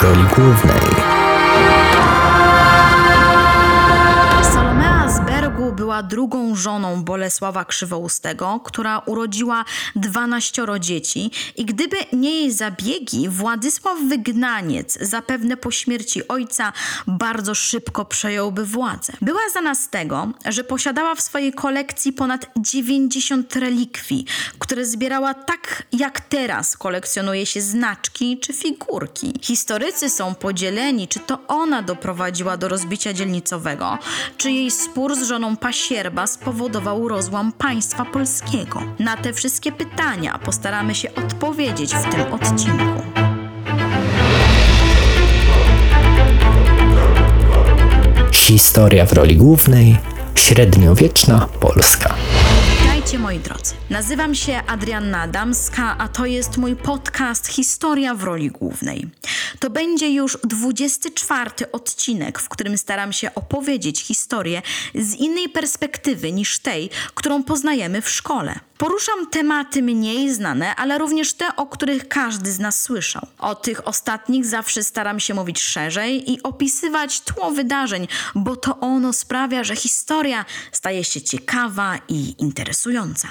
w roli głównej. Drugą żoną Bolesława Krzywoustego, która urodziła 12 dzieci i gdyby nie jej zabiegi, Władysław Wygnaniec zapewne po śmierci ojca bardzo szybko przejąłby władzę. Była znana z tego, że posiadała w swojej kolekcji ponad 90 relikwii, które zbierała tak jak teraz kolekcjonuje się znaczki czy figurki. Historycy są podzieleni, czy to ona doprowadziła do rozbicia dzielnicowego, czy jej spór z żoną Pasierba spowodował rozłam państwa polskiego. Na te wszystkie pytania postaramy się odpowiedzieć w tym odcinku. Historia w roli głównej. Średniowieczna Polska. Witajcie moi drodzy. Nazywam się Adrianna Adamska, a to jest mój podcast Historia w roli głównej. To będzie już 24 odcinek, w którym staram się opowiedzieć historię z innej perspektywy niż tej, którą poznajemy w szkole. Poruszam tematy mniej znane, ale również te, o których każdy z nas słyszał. O tych ostatnich zawsze staram się mówić szerzej i opisywać tło wydarzeń, bo to ono sprawia, że historia staje się ciekawa i interesująca.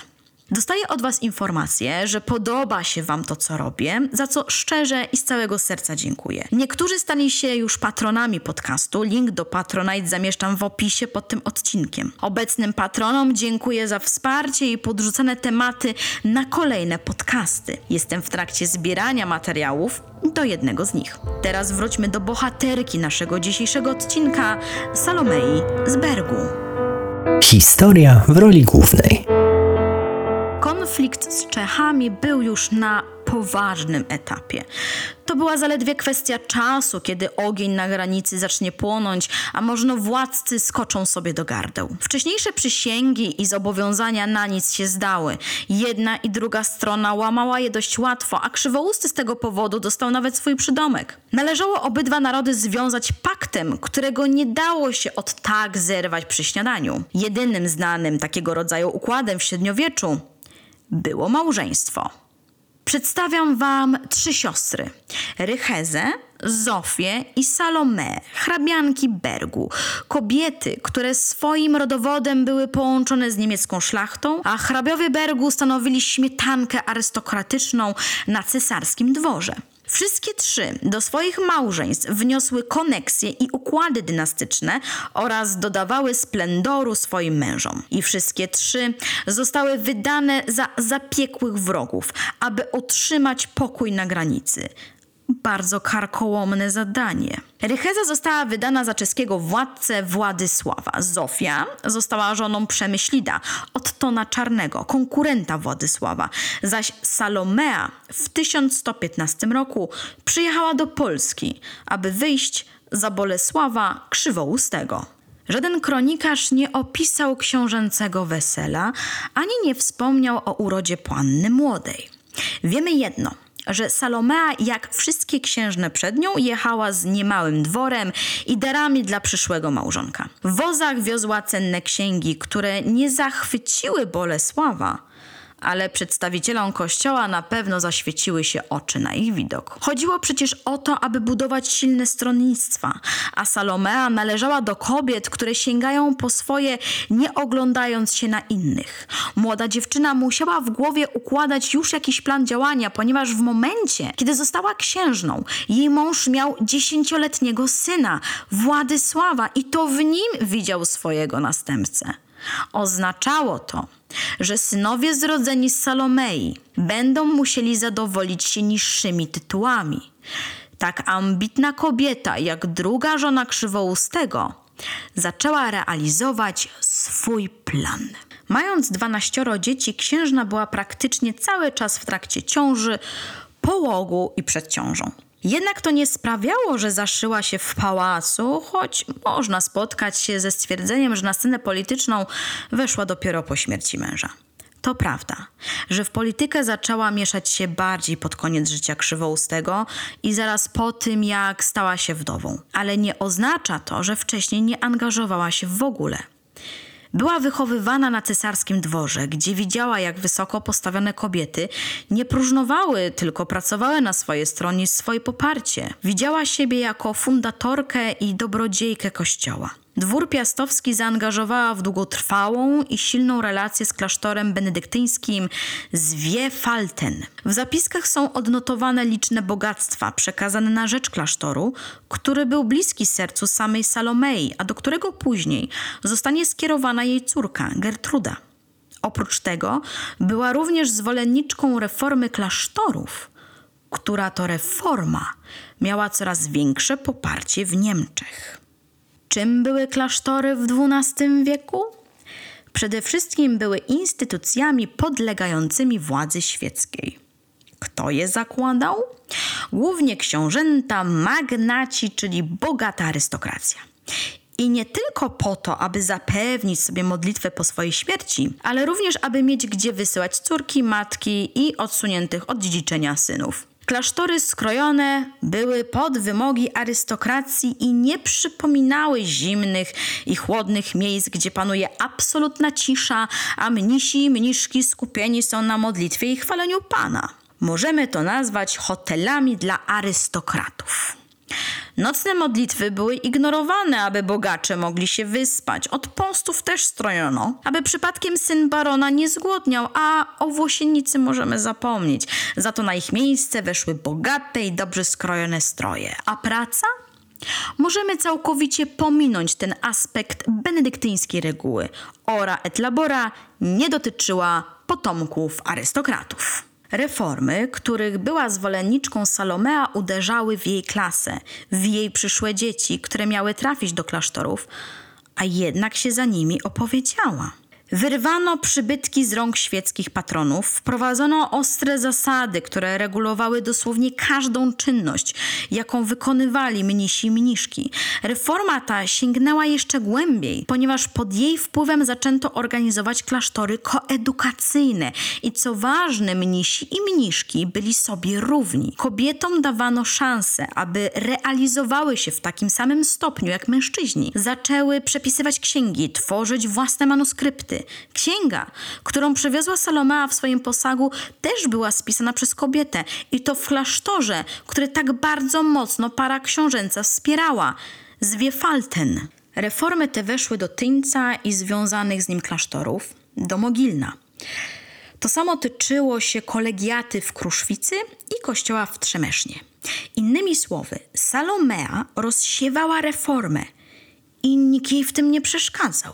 Dostaję od Was informację, że podoba się Wam to, co robię, za co szczerze i z całego serca dziękuję. Niektórzy stali się już patronami podcastu. Link do Patronite zamieszczam w opisie pod tym odcinkiem. Obecnym patronom dziękuję za wsparcie i podrzucane tematy na kolejne podcasty. Jestem w trakcie zbierania materiałów do jednego z nich. Teraz wróćmy do bohaterki naszego dzisiejszego odcinka, Salomei z Bergu. Historia w roli głównej. Konflikt z Czechami był już na poważnym etapie. To była zaledwie kwestia czasu, kiedy ogień na granicy zacznie płonąć, a można władcy skoczą sobie do gardeł. Wcześniejsze przysięgi i zobowiązania na nic się zdały. Jedna i druga strona łamała je dość łatwo, a Krzywousty z tego powodu dostał nawet swój przydomek. Należało obydwa narody związać paktem, którego nie dało się od tak zerwać przy śniadaniu. Jedynym znanym takiego rodzaju układem w średniowieczu było małżeństwo. Przedstawiam wam trzy siostry: Rychezę, Zofię i Salome, hrabianki Bergu. Kobiety, które swoim rodowodem były połączone z niemiecką szlachtą, a hrabiowie Bergu stanowili śmietankę arystokratyczną na cesarskim dworze. Wszystkie trzy do swoich małżeństw wniosły koneksje i układy dynastyczne oraz dodawały splendoru swoim mężom. I wszystkie trzy zostały wydane za zapiekłych wrogów, aby utrzymać pokój na granicy bardzo karkołomne zadanie. Rycheza została wydana za czeskiego władcę Władysława. Zofia została żoną Przemyślida, Ottona Czarnego, konkurenta Władysława, zaś Salomea w 1115 roku przyjechała do Polski, aby wyjść za Bolesława Krzywoustego. Żaden kronikarz nie opisał książęcego wesela, ani nie wspomniał o urodzie panny młodej. Wiemy jedno – że Salomea, jak wszystkie księżne przed nią, jechała z niemałym dworem i darami dla przyszłego małżonka. W wozach wiozła cenne księgi, które nie zachwyciły Bolesława, ale przedstawicielom kościoła na pewno zaświeciły się oczy na ich widok. Chodziło przecież o to, aby budować silne stronnictwa, a Salomea należała do kobiet, które sięgają po swoje, nie oglądając się na innych. Młoda dziewczyna musiała w głowie układać już jakiś plan działania, ponieważ w momencie, kiedy została księżną, jej mąż miał dziesięcioletniego syna, Władysława, i to w nim widział swojego następcę. Oznaczało to, że synowie zrodzeni z Salomei będą musieli zadowolić się niższymi tytułami. Tak ambitna kobieta jak druga żona Krzywoustego zaczęła realizować swój plan. Mając dwanaścioro dzieci, księżna była praktycznie cały czas w trakcie ciąży, połogu i przed ciążą. Jednak to nie sprawiało, że zaszyła się w pałacu, choć można spotkać się ze stwierdzeniem, że na scenę polityczną weszła dopiero po śmierci męża. To prawda, że w politykę zaczęła mieszać się bardziej pod koniec życia Krzywoustego i zaraz po tym, jak stała się wdową. Ale nie oznacza to, że wcześniej nie angażowała się w ogóle. Była wychowywana na cesarskim dworze, gdzie widziała, jak wysoko postawione kobiety nie próżnowały, tylko pracowały na swojej stronie swoje poparcie. Widziała siebie jako fundatorkę i dobrodziejkę kościoła. Dwór Piastowski zaangażowała w długotrwałą i silną relację z klasztorem benedyktyńskim Zwiefalten. W zapiskach są odnotowane liczne bogactwa przekazane na rzecz klasztoru, który był bliski sercu samej Salomei, a do którego później zostanie skierowana jej córka Gertruda. Oprócz tego była również zwolenniczką reformy klasztorów, która to reforma miała coraz większe poparcie w Niemczech. Czym były klasztory w XII wieku? Przede wszystkim były instytucjami podlegającymi władzy świeckiej. Kto je zakładał? Głównie książęta, magnaci, czyli bogata arystokracja. I nie tylko po to, aby zapewnić sobie modlitwę po swojej śmierci, ale również, aby mieć gdzie wysyłać córki, matki i odsuniętych od dziedziczenia synów. Klasztory skrojone były pod wymogi arystokracji i nie przypominały zimnych i chłodnych miejsc, gdzie panuje absolutna cisza, a mnisi i mniszki skupieni są na modlitwie i chwaleniu Pana. Możemy to nazwać hotelami dla arystokratów. Nocne modlitwy były ignorowane, aby bogacze mogli się wyspać. Od postów też strojono, aby przypadkiem syn barona nie zgłodniał, a o włosiennicy możemy zapomnieć. Za to na ich miejsce weszły bogate i dobrze skrojone stroje. A praca? Możemy całkowicie pominąć ten aspekt benedyktyńskiej reguły. Ora et labora nie dotyczyła potomków arystokratów. Reformy, których była zwolenniczką Salomea, uderzały w jej klasę, w jej przyszłe dzieci, które miały trafić do klasztorów, a jednak się za nimi opowiedziała. Wyrwano przybytki z rąk świeckich patronów, wprowadzono ostre zasady, które regulowały dosłownie każdą czynność, jaką wykonywali mnisi i mniszki. Reforma ta sięgnęła jeszcze głębiej, ponieważ pod jej wpływem zaczęto organizować klasztory koedukacyjne i co ważne, mnisi i mniszki byli sobie równi. Kobietom dawano szansę, aby realizowały się w takim samym stopniu jak mężczyźni. Zaczęły przepisywać księgi, tworzyć własne manuskrypty. Księga, którą przywiozła Salomea w swoim posagu, też była spisana przez kobietę i to w klasztorze, który tak bardzo mocno para książęca wspierała. Zwiefalten. Reformy te weszły do Tyńca i związanych z nim klasztorów, do Mogilna. To samo tyczyło się kolegiaty w Kruszwicy i kościoła w Trzemesznie. Innymi słowy, Salomea rozsiewała reformę i nikt jej w tym nie przeszkadzał.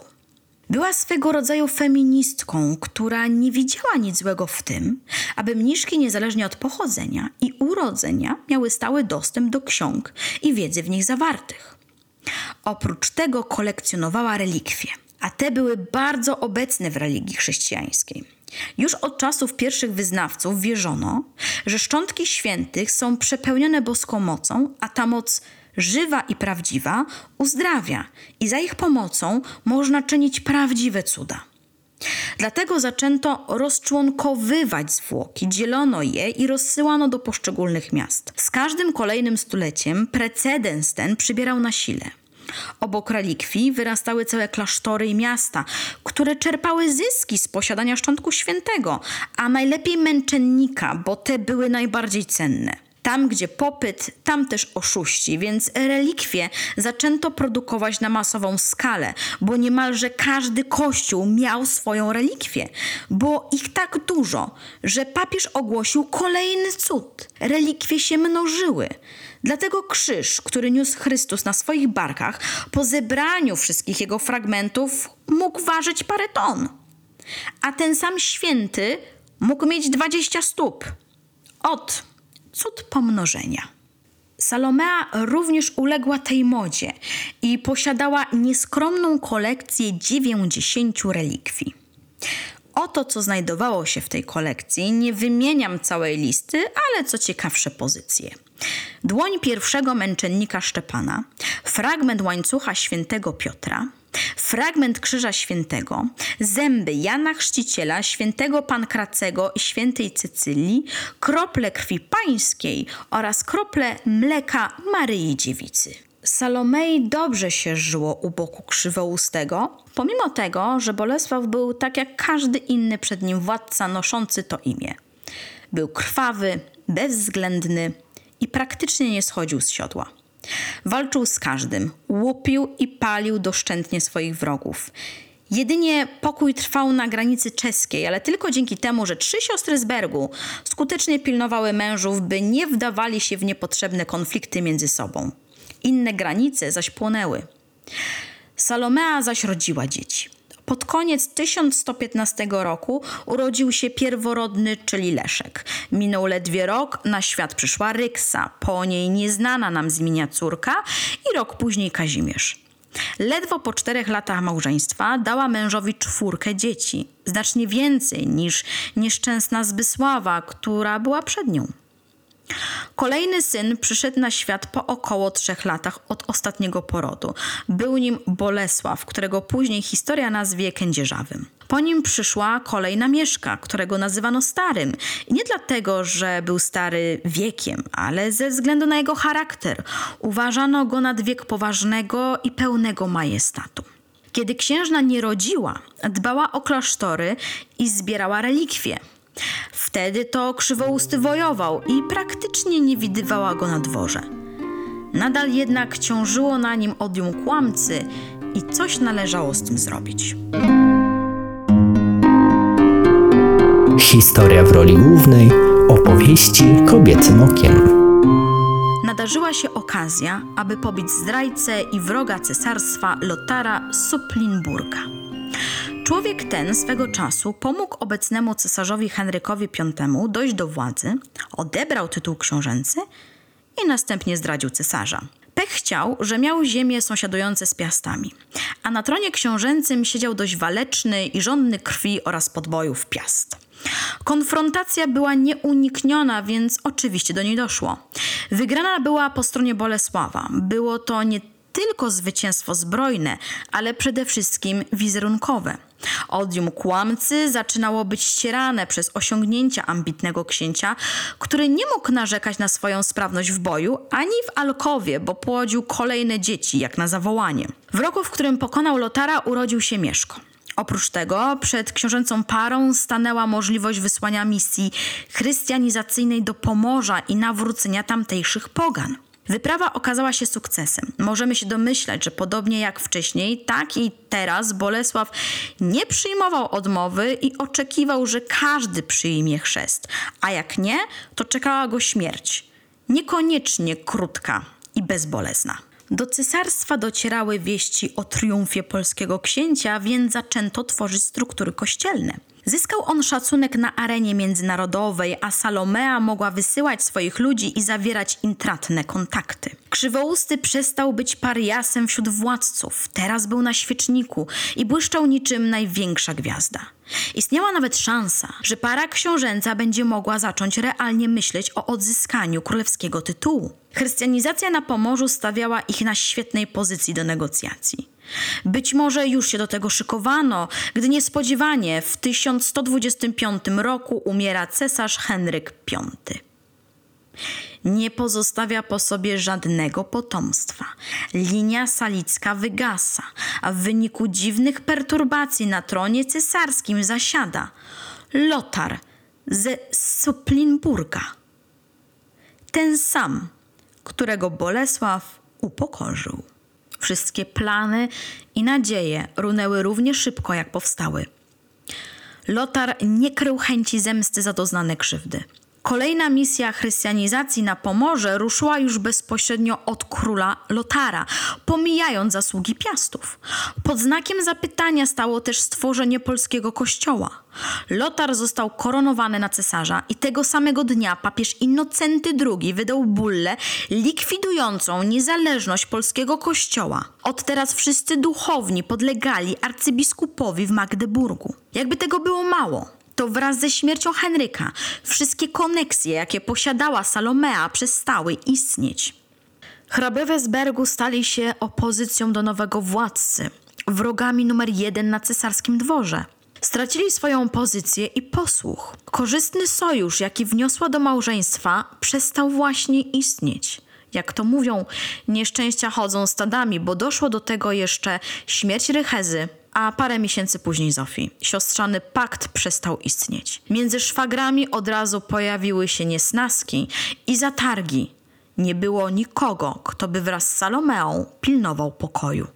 Była swego rodzaju feministką, która nie widziała nic złego w tym, aby mniszki niezależnie od pochodzenia i urodzenia miały stały dostęp do ksiąg i wiedzy w nich zawartych. Oprócz tego kolekcjonowała relikwie, a te były bardzo obecne w religii chrześcijańskiej. Już od czasów pierwszych wyznawców wierzono, że szczątki świętych są przepełnione boską mocą, a ta moc żywa i prawdziwa uzdrawia i za ich pomocą można czynić prawdziwe cuda. Dlatego zaczęto rozczłonkowywać zwłoki, dzielono je i rozsyłano do poszczególnych miast. Z każdym kolejnym stuleciem precedens ten przybierał na sile. Obok relikwii wyrastały całe klasztory i miasta, które czerpały zyski z posiadania szczątku świętego, a najlepiej męczennika, bo te były najbardziej cenne. Tam, gdzie popyt, tam też oszuści, więc relikwie zaczęto produkować na masową skalę, bo niemalże każdy kościół miał swoją relikwię. Było ich tak dużo, że papież ogłosił kolejny cud. Relikwie się mnożyły. Dlatego krzyż, który niósł Chrystus na swoich barkach, po zebraniu wszystkich jego fragmentów mógł ważyć parę ton. A ten sam święty mógł mieć 20 stóp. Od cud pomnożenia. Salomea również uległa tej modzie i posiadała nieskromną kolekcję 90 relikwii. Oto, co znajdowało się w tej kolekcji, nie wymieniam całej listy, ale co ciekawsze pozycje. Dłoń pierwszego męczennika Szczepana, fragment łańcucha świętego Piotra, fragment Krzyża Świętego, zęby Jana Chrzciciela, świętego Pankracego i świętej Cecylii, krople krwi pańskiej oraz krople mleka Maryi Dziewicy. Salomei dobrze się żyło u boku krzywoustego, pomimo tego, że Bolesław był tak jak każdy inny przed nim władca noszący to imię. Był krwawy, bezwzględny i praktycznie nie schodził z siodła. Walczył z każdym, łupił i palił doszczętnie swoich wrogów. Jedynie pokój trwał na granicy czeskiej, ale tylko dzięki temu, że trzy siostry z Bergu skutecznie pilnowały mężów, by nie wdawali się w niepotrzebne konflikty między sobą. Inne granice zaś płonęły. Salomea zaś rodziła dzieci. Pod koniec 1115 roku urodził się pierworodny, czyli Leszek. Minął ledwie rok, na świat przyszła Ryksa, po niej nieznana nam z imienia córka i rok później Kazimierz. Ledwo po czterech latach małżeństwa dała mężowi czwórkę dzieci, znacznie więcej niż nieszczęsna Zbysława, która była przed nią. Kolejny syn przyszedł na świat po około trzech latach od ostatniego porodu. Był nim Bolesław, którego później historia nazwie Kędzierzawym. Po nim przyszła kolejna Mieszka, którego nazywano starym. I nie dlatego, że był stary wiekiem, ale ze względu na jego charakter. Uważano go nad wiek poważnego i pełnego majestatu. Kiedy księżna nie rodziła, dbała o klasztory i zbierała relikwie. Wtedy to krzywousty wojował i praktycznie nie widywała go na dworze. Nadal jednak ciążyło na nim odium kłamcy i coś należało z tym zrobić. Historia w roli głównej opowieści kobiecym okiem. Nadarzyła się okazja, aby pobić zdrajcę i wroga cesarstwa Lotara Supplinburga. Człowiek ten swego czasu pomógł obecnemu cesarzowi Henrykowi V dojść do władzy, odebrał tytuł książęcy i następnie zdradził cesarza. Pech chciał, że miał ziemię sąsiadujące z Piastami, a na tronie książęcym siedział dość waleczny i żądny krwi oraz podbojów Piast. Konfrontacja była nieunikniona, więc oczywiście do niej doszło. Wygrana była po stronie Bolesława. Było to nie tylko zwycięstwo zbrojne, ale przede wszystkim wizerunkowe. Odium kłamcy zaczynało być ścierane przez osiągnięcia ambitnego księcia, który nie mógł narzekać na swoją sprawność w boju ani w alkowie, bo płodził kolejne dzieci, jak na zawołanie. W roku, w którym pokonał Lotara, urodził się Mieszko. Oprócz tego przed książęcą parą stanęła możliwość wysłania misji chrystianizacyjnej do Pomorza i nawrócenia tamtejszych pogan. Wyprawa okazała się sukcesem. Możemy się domyślać, że podobnie jak wcześniej, tak i teraz Bolesław nie przyjmował odmowy i oczekiwał, że każdy przyjmie chrzest, a jak nie, to czekała go śmierć. Niekoniecznie krótka i bezbolesna. Do cesarstwa docierały wieści o triumfie polskiego księcia, więc zaczęto tworzyć struktury kościelne. Zyskał on szacunek na arenie międzynarodowej, a Salomea mogła wysyłać swoich ludzi i zawierać intratne kontakty. Krzywousty przestał być pariasem wśród władców, teraz był na świeczniku i błyszczał niczym największa gwiazda. Istniała nawet szansa, że para książęca będzie mogła zacząć realnie myśleć o odzyskaniu królewskiego tytułu. Chrystianizacja na Pomorzu stawiała ich na świetnej pozycji do negocjacji. Być może już się do tego szykowano, gdy niespodziewanie w 1125 roku umiera cesarz Henryk V. Nie pozostawia po sobie żadnego potomstwa. Linia salicka wygasa, a w wyniku dziwnych perturbacji na tronie cesarskim zasiada Lotar ze Supplinburga. Ten sam, którego Bolesław upokorzył. Wszystkie plany i nadzieje runęły równie szybko, jak powstały. Lotar nie krył chęci zemsty za doznane krzywdy. Kolejna misja chrystianizacji na Pomorze ruszyła już bezpośrednio od króla Lotara, pomijając zasługi piastów. Pod znakiem zapytania stało też stworzenie polskiego kościoła. Lotar został koronowany na cesarza i tego samego dnia papież Innocenty II wydał bullę likwidującą niezależność polskiego kościoła. Od teraz wszyscy duchowni podlegali arcybiskupowi w Magdeburgu. Jakby tego było mało, to wraz ze śmiercią Henryka wszystkie koneksje, jakie posiadała Salomea, przestały istnieć. Hrabowie z Bergu stali się opozycją do nowego władcy, wrogami numer jeden na cesarskim dworze. Stracili swoją pozycję i posłuch. Korzystny sojusz, jaki wniosła do małżeństwa, przestał właśnie istnieć. Jak to mówią, nieszczęścia chodzą stadami, bo doszło do tego jeszcze śmierć Rychezy, a parę miesięcy później Zofii. Siostrzany pakt przestał istnieć. Między szwagrami od razu pojawiły się niesnaski i zatargi. Nie było nikogo, kto by wraz z Salomeą pilnował pokoju.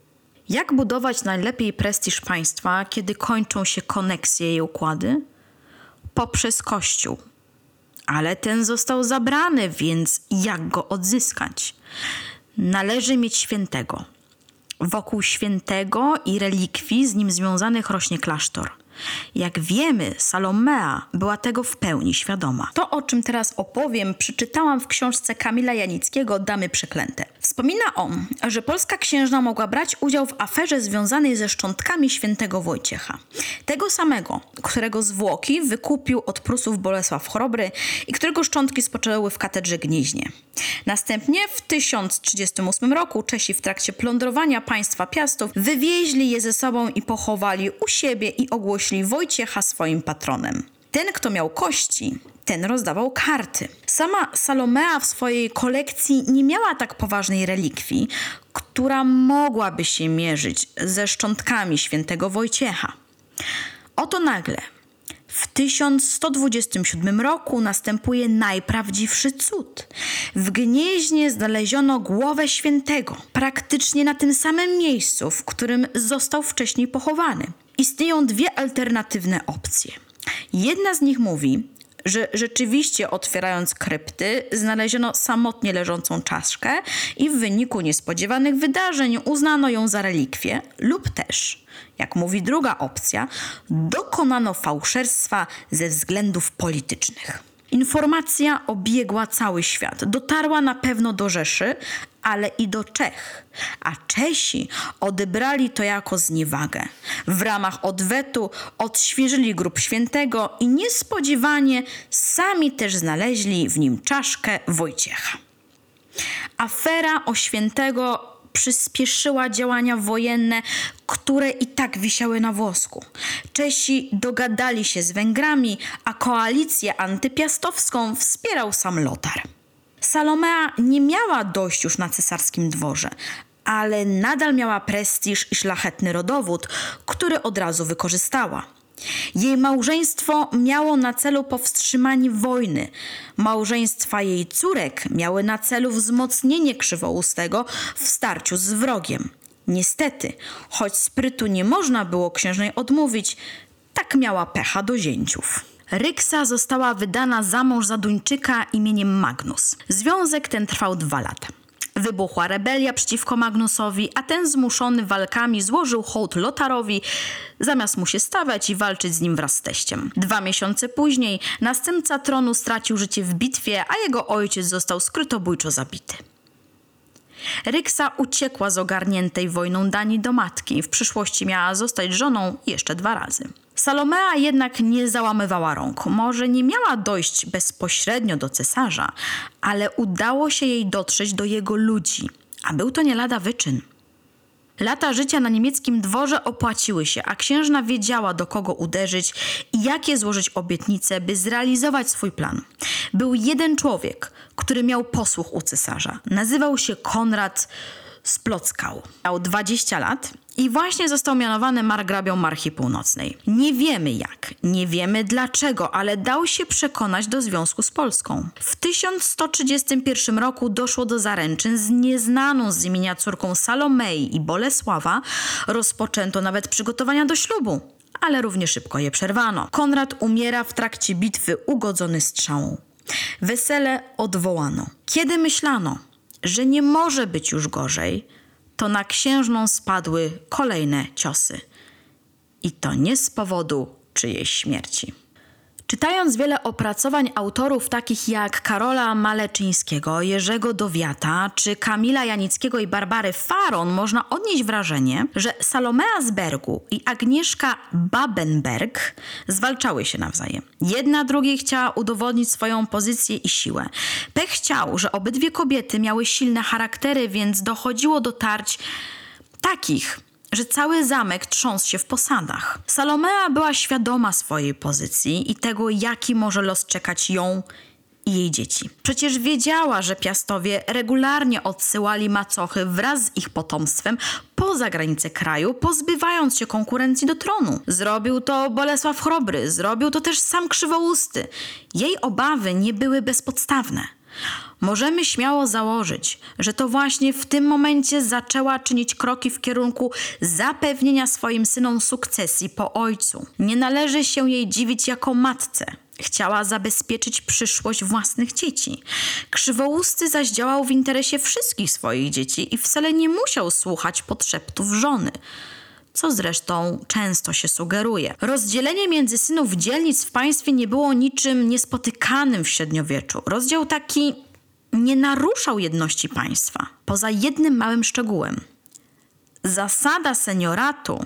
Jak budować najlepiej prestiż państwa, kiedy kończą się koneksje i układy? Poprzez Kościół. Ale ten został zabrany, więc jak go odzyskać? Należy mieć świętego. Wokół świętego i relikwii z nim związanych rośnie klasztor. Jak wiemy, Salomea była tego w pełni świadoma. To, o czym teraz opowiem, przeczytałam w książce Kamila Janickiego Damy Przeklęte. Wspomina on, że polska księżna mogła brać udział w aferze związanej ze szczątkami świętego Wojciecha. Tego samego, którego zwłoki wykupił od Prusów Bolesław Chrobry i którego szczątki spoczęły w katedrze Gnieźnie. Następnie w 1038 roku Czesi w trakcie plądrowania państwa Piastów wywieźli je ze sobą i pochowali u siebie i ogłosili Wojciecha swoim patronem. Ten, kto miał kości, ten rozdawał karty. Sama Salomea w swojej kolekcji nie miała tak poważnej relikwii, która mogłaby się mierzyć ze szczątkami świętego Wojciecha. Oto nagle w 1127 roku następuje najprawdziwszy cud. W Gnieźnie znaleziono głowę świętego, praktycznie na tym samym miejscu, w którym został wcześniej pochowany. Istnieją dwie alternatywne opcje. Jedna z nich mówi, że rzeczywiście otwierając krypty znaleziono samotnie leżącą czaszkę i w wyniku niespodziewanych wydarzeń uznano ją za relikwię, lub też, jak mówi druga opcja, dokonano fałszerstwa ze względów politycznych. Informacja obiegła cały świat, dotarła na pewno do Rzeszy, ale i do Czech. A Czesi odebrali to jako zniewagę. W ramach odwetu odświeżyli grób świętego i niespodziewanie sami też znaleźli w nim czaszkę Wojciecha. Afera o świętego przyspieszyła działania wojenne, które i tak wisiały na włosku. Czesi dogadali się z Węgrami, a koalicję antypiastowską wspierał sam Lotar. Salomea nie miała dość już na cesarskim dworze, ale nadal miała prestiż i szlachetny rodowód, który od razu wykorzystała. Jej małżeństwo miało na celu powstrzymanie wojny. Małżeństwa jej córek miały na celu wzmocnienie krzywoustego w starciu z wrogiem. Niestety, choć sprytu nie można było księżnej odmówić, tak miała pecha do zięciów. Ryksa została wydana za mąż za Duńczyka imieniem Magnus. Związek ten trwał dwa lata. Wybuchła rebelia przeciwko Magnusowi, a ten zmuszony walkami złożył hołd Lotarowi, zamiast mu się stawiać i walczyć z nim wraz z teściem. Dwa miesiące później następca tronu stracił życie w bitwie, a jego ojciec został skrytobójczo zabity. Ryksa uciekła z ogarniętej wojną Danii do matki. W przyszłości miała zostać żoną jeszcze dwa razy. Salomea jednak nie załamywała rąk. Może nie miała dojść bezpośrednio do cesarza, ale udało się jej dotrzeć do jego ludzi, a był to nie lada wyczyn. Lata życia na niemieckim dworze opłaciły się, a księżna wiedziała, do kogo uderzyć i jakie złożyć obietnice, by zrealizować swój plan. Był jeden człowiek, który miał posłuch u cesarza. Nazywał się Konrad Splockał. Miał 20 lat i właśnie został mianowany margrabią Marchi Północnej. Nie wiemy jak, nie wiemy dlaczego, ale dał się przekonać do związku z Polską. W 1131 roku doszło do zaręczyn z nieznaną z imienia córką Salomei i Bolesława. Rozpoczęto nawet przygotowania do ślubu ale równie szybko je przerwano. Konrad umiera w trakcie bitwy ugodzony strzałą. Wesele odwołano. Kiedy myślano, że nie może być już gorzej, to na księżną spadły kolejne ciosy. I to nie z powodu czyjejś śmierci. Czytając wiele opracowań autorów takich jak Karola Maleczyńskiego, Jerzego Dowiata czy Kamila Janickiego i Barbary Faron, można odnieść wrażenie, że Salomea z Bergu i Agnieszka Babenberg zwalczały się nawzajem. Jedna drugiej chciała udowodnić swoją pozycję i siłę. Pech chciał, że obydwie kobiety miały silne charaktery, więc dochodziło do tarć takich, że cały zamek trząsł się w posadach. Salomea była świadoma swojej pozycji i tego, jaki może los czekać ją i jej dzieci. Przecież wiedziała, że piastowie regularnie odsyłali macochy wraz z ich potomstwem poza granice kraju, pozbywając się konkurencji do tronu. Zrobił to Bolesław Chrobry, zrobił to też sam Krzywousty. Jej obawy nie były bezpodstawne. Możemy śmiało założyć, że to właśnie w tym momencie zaczęła czynić kroki w kierunku zapewnienia swoim synom sukcesji po ojcu. Nie należy się jej dziwić jako matce. Chciała zabezpieczyć przyszłość własnych dzieci. Krzywousty zaś działał w interesie wszystkich swoich dzieci i wcale nie musiał słuchać podszeptów żony co zresztą często się sugeruje. Rozdzielenie między synów dzielnic w państwie nie było niczym niespotykanym w średniowieczu. Rozdział taki nie naruszał jedności państwa, poza jednym małym szczegółem. Zasada senioratu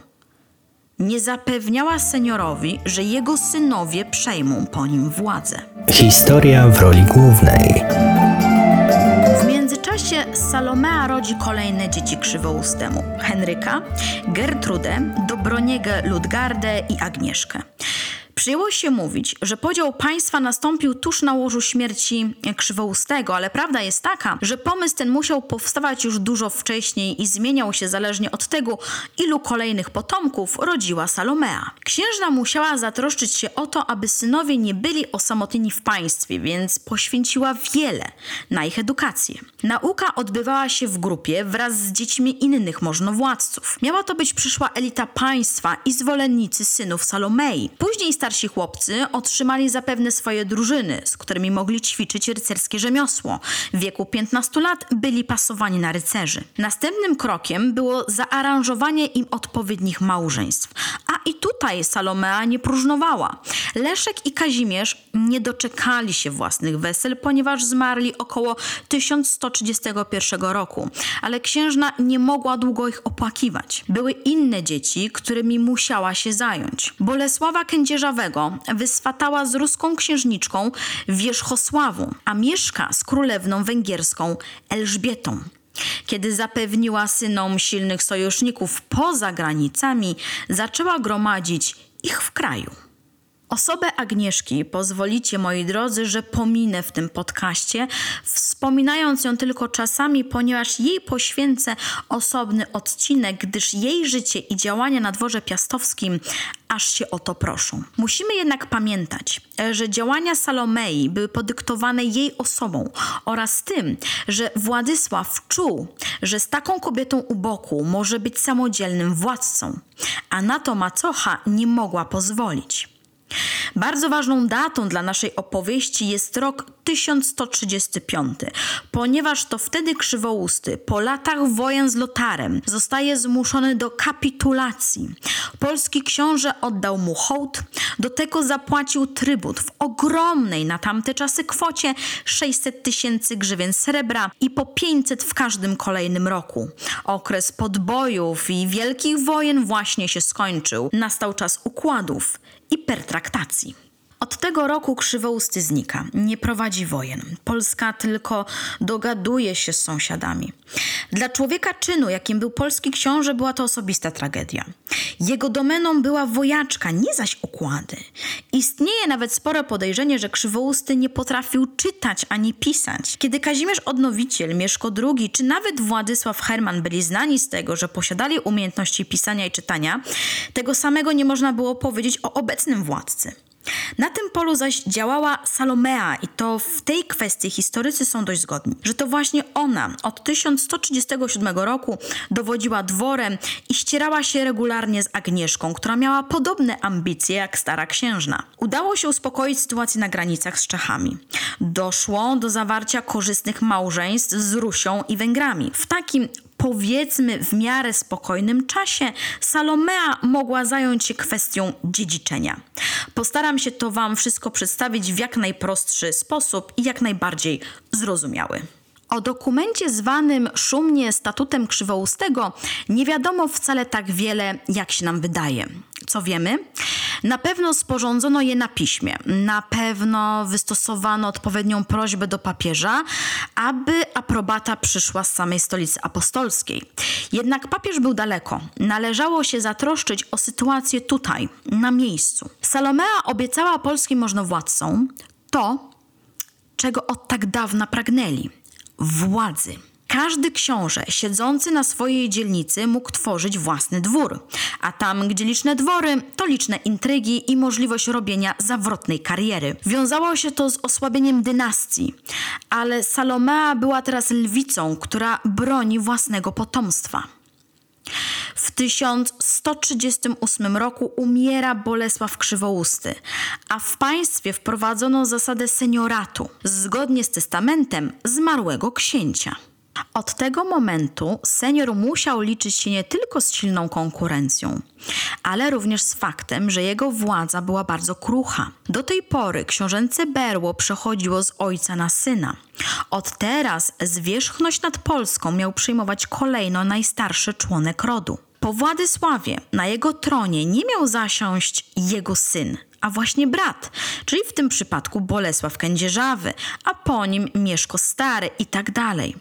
nie zapewniała seniorowi, że jego synowie przejmą po nim władzę. Historia w roli głównej. Międzyczasie Salomea rodzi kolejne dzieci krzywoustemu: Henryka, Gertrudę, Dobroniegę Ludgardę i Agnieszkę. Przyjęło się mówić, że podział państwa nastąpił tuż na łożu śmierci Krzywoustego, ale prawda jest taka, że pomysł ten musiał powstawać już dużo wcześniej i zmieniał się zależnie od tego, ilu kolejnych potomków rodziła Salomea. Księżna musiała zatroszczyć się o to, aby synowie nie byli osamotnieni w państwie, więc poświęciła wiele na ich edukację. Nauka odbywała się w grupie wraz z dziećmi innych możnowładców. Miała to być przyszła elita państwa i zwolennicy synów Salomei. Później starsi chłopcy otrzymali zapewne swoje drużyny, z którymi mogli ćwiczyć rycerskie rzemiosło. W wieku 15 lat byli pasowani na rycerzy. Następnym krokiem było zaaranżowanie im odpowiednich małżeństw. A i tutaj Salomea nie próżnowała. Leszek i Kazimierz nie doczekali się własnych wesel, ponieważ zmarli około 1131 roku, ale księżna nie mogła długo ich opłakiwać. Były inne dzieci, którymi musiała się zająć. Bolesława Kędzierza wyswatała z ruską księżniczką Wierzchosławą, a mieszka z królewną węgierską Elżbietą. Kiedy zapewniła synom silnych sojuszników poza granicami, zaczęła gromadzić ich w kraju. Osobę Agnieszki pozwolicie, moi drodzy, że pominę w tym podcaście, wspominając ją tylko czasami, ponieważ jej poświęcę osobny odcinek, gdyż jej życie i działania na dworze piastowskim aż się o to proszą. Musimy jednak pamiętać, że działania Salomei były podyktowane jej osobą oraz tym, że Władysław czuł, że z taką kobietą u boku może być samodzielnym władcą, a na to macocha nie mogła pozwolić. Bardzo ważną datą dla naszej opowieści jest rok 1135, ponieważ to wtedy Krzywousty po latach wojen z Lotarem zostaje zmuszony do kapitulacji. Polski książę oddał mu hołd, do tego zapłacił trybut w ogromnej na tamte czasy kwocie 600 tysięcy grzywien srebra i po 500 w każdym kolejnym roku. Okres podbojów i wielkich wojen właśnie się skończył. Nastał czas układów i pertraktacji. Od tego roku Krzywousty znika, nie prowadzi wojen. Polska tylko dogaduje się z sąsiadami. Dla człowieka czynu, jakim był polski książę, była to osobista tragedia. Jego domeną była wojaczka, nie zaś okłady. Istnieje nawet spore podejrzenie, że Krzywousty nie potrafił czytać ani pisać. Kiedy Kazimierz Odnowiciel, Mieszko II czy nawet Władysław Herman byli znani z tego, że posiadali umiejętności pisania i czytania, tego samego nie można było powiedzieć o obecnym władcy. Na tym polu zaś działała Salomea i to w tej kwestii historycy są dość zgodni, że to właśnie ona od 1137 roku dowodziła dworem i ścierała się regularnie z Agnieszką, która miała podobne ambicje jak stara księżna. Udało się uspokoić sytuację na granicach z Czechami. Doszło do zawarcia korzystnych małżeństw z Rusią i Węgrami. W takim powiedzmy w miarę spokojnym czasie Salomea mogła zająć się kwestią dziedziczenia. Postaram się to Wam wszystko przedstawić w jak najprostszy sposób i jak najbardziej zrozumiały. O dokumencie zwanym szumnie statutem Krzywoustego nie wiadomo wcale tak wiele, jak się nam wydaje. Co wiemy? Na pewno sporządzono je na piśmie, na pewno wystosowano odpowiednią prośbę do papieża, aby aprobata przyszła z samej stolicy apostolskiej. Jednak papież był daleko. Należało się zatroszczyć o sytuację tutaj, na miejscu. Salomea obiecała polskim możnowładcom to, czego od tak dawna pragnęli władzy. Każdy książę siedzący na swojej dzielnicy mógł tworzyć własny dwór, a tam, gdzie liczne dwory, to liczne intrygi i możliwość robienia zawrotnej kariery. Wiązało się to z osłabieniem dynastii, ale Salomea była teraz lwicą, która broni własnego potomstwa. W 1138 roku umiera Bolesław Krzywousty, a w państwie wprowadzono zasadę senioratu, zgodnie z testamentem zmarłego księcia. Od tego momentu senior musiał liczyć się nie tylko z silną konkurencją, ale również z faktem, że jego władza była bardzo krucha. Do tej pory książęce berło przechodziło z ojca na syna. Od teraz zwierzchność nad Polską miał przyjmować kolejno najstarszy członek rodu. Po Władysławie na jego tronie nie miał zasiąść jego syn, a właśnie brat, czyli w tym przypadku Bolesław Kędzierzawy, a po nim Mieszko Stary i tak dalej.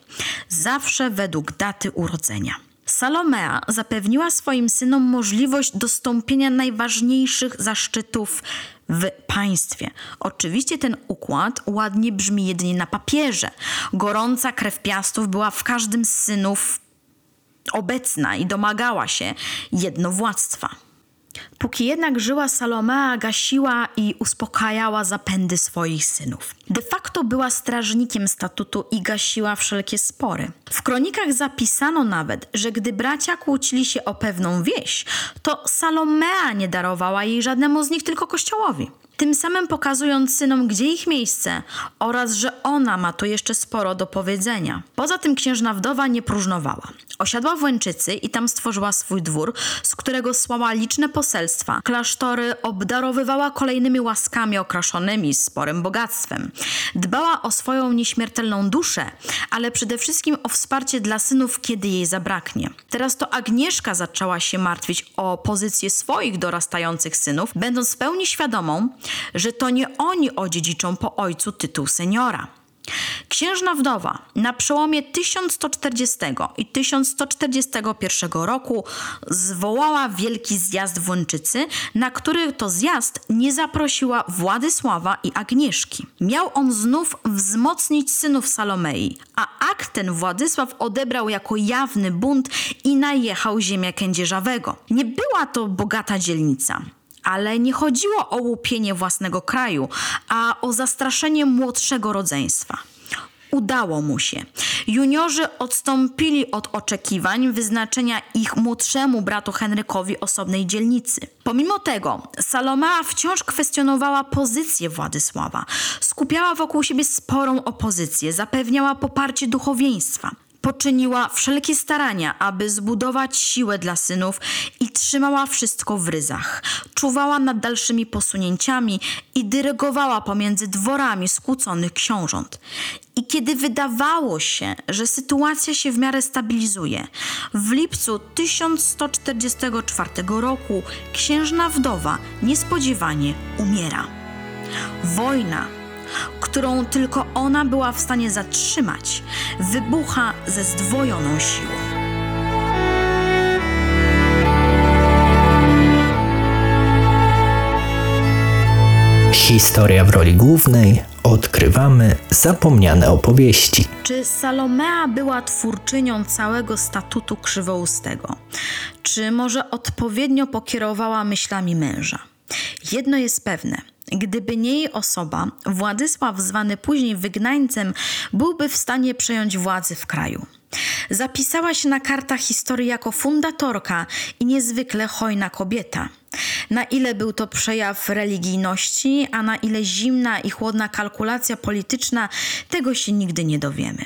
Zawsze według daty urodzenia. Salomea zapewniła swoim synom możliwość dostąpienia najważniejszych zaszczytów w państwie. Oczywiście ten układ ładnie brzmi jedynie na papierze. Gorąca krew piastów była w każdym z synów obecna i domagała się jednowładztwa. Póki jednak żyła Salomea, gasiła i uspokajała zapędy swoich synów. De facto była strażnikiem statutu i gasiła wszelkie spory. W kronikach zapisano nawet, że gdy bracia kłócili się o pewną wieś, to Salomea nie darowała jej żadnemu z nich, tylko kościołowi tym samym pokazując synom, gdzie ich miejsce oraz, że ona ma tu jeszcze sporo do powiedzenia. Poza tym księżna wdowa nie próżnowała. Osiadła w Łęczycy i tam stworzyła swój dwór, z którego słała liczne poselstwa. Klasztory obdarowywała kolejnymi łaskami okraszonymi sporym bogactwem. Dbała o swoją nieśmiertelną duszę, ale przede wszystkim o wsparcie dla synów, kiedy jej zabraknie. Teraz to Agnieszka zaczęła się martwić o pozycję swoich dorastających synów, będąc w pełni świadomą, że to nie oni odziedziczą po ojcu tytuł seniora. Księżna wdowa na przełomie 1140 i 1141 roku zwołała wielki zjazd w Łączycy, na który to zjazd nie zaprosiła Władysława i Agnieszki. Miał on znów wzmocnić synów Salomei, a akt ten Władysław odebrał jako jawny bunt i najechał ziemię kędzierzawego. Nie była to bogata dzielnica. Ale nie chodziło o łupienie własnego kraju, a o zastraszenie młodszego rodzeństwa. Udało mu się. Juniorzy odstąpili od oczekiwań wyznaczenia ich młodszemu bratu Henrykowi osobnej dzielnicy. Pomimo tego, Salomea wciąż kwestionowała pozycję Władysława, skupiała wokół siebie sporą opozycję, zapewniała poparcie duchowieństwa poczyniła wszelkie starania, aby zbudować siłę dla synów i trzymała wszystko w ryzach. Czuwała nad dalszymi posunięciami i dyrygowała pomiędzy dworami skłóconych książąt. I kiedy wydawało się, że sytuacja się w miarę stabilizuje, w lipcu 1144 roku księżna wdowa niespodziewanie umiera. Wojna którą tylko ona była w stanie zatrzymać, wybucha ze zdwojoną siłą. Historia w roli głównej odkrywamy zapomniane opowieści. Czy Salomea była twórczynią całego statutu krzywoustego? Czy może odpowiednio pokierowała myślami męża? Jedno jest pewne – Gdyby nie jej osoba, Władysław, zwany później wygnańcem, byłby w stanie przejąć władzę w kraju. Zapisała się na kartach historii jako fundatorka i niezwykle hojna kobieta. Na ile był to przejaw religijności, a na ile zimna i chłodna kalkulacja polityczna, tego się nigdy nie dowiemy.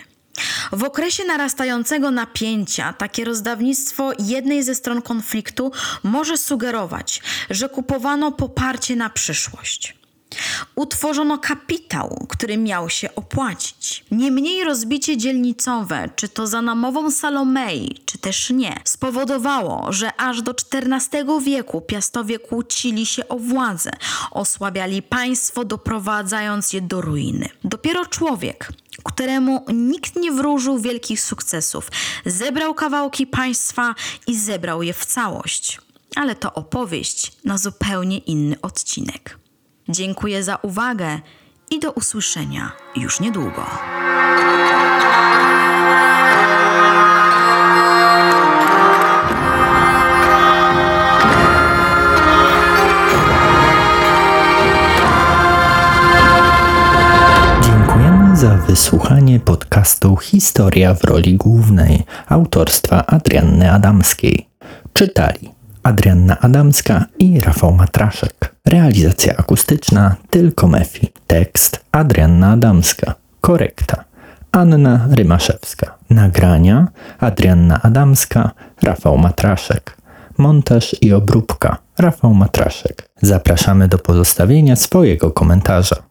W okresie narastającego napięcia takie rozdawnictwo jednej ze stron konfliktu może sugerować, że kupowano poparcie na przyszłość. Utworzono kapitał, który miał się opłacić. Niemniej rozbicie dzielnicowe, czy to za namową Salomei, czy też nie, spowodowało, że aż do XIV wieku piastowie kłócili się o władzę, osłabiali państwo, doprowadzając je do ruiny. Dopiero człowiek, któremu nikt nie wróżył wielkich sukcesów, zebrał kawałki państwa i zebrał je w całość. Ale to opowieść na zupełnie inny odcinek. Dziękuję za uwagę i do usłyszenia już niedługo. Za wysłuchanie podcastu Historia w roli głównej autorstwa Adrianny Adamskiej. Czytali Adrianna Adamska i Rafał Matraszek. Realizacja akustyczna tylko Mefi. Tekst Adrianna Adamska. Korekta Anna Rymaszewska. Nagrania Adrianna Adamska, Rafał Matraszek. Montaż i obróbka Rafał Matraszek. Zapraszamy do pozostawienia swojego komentarza.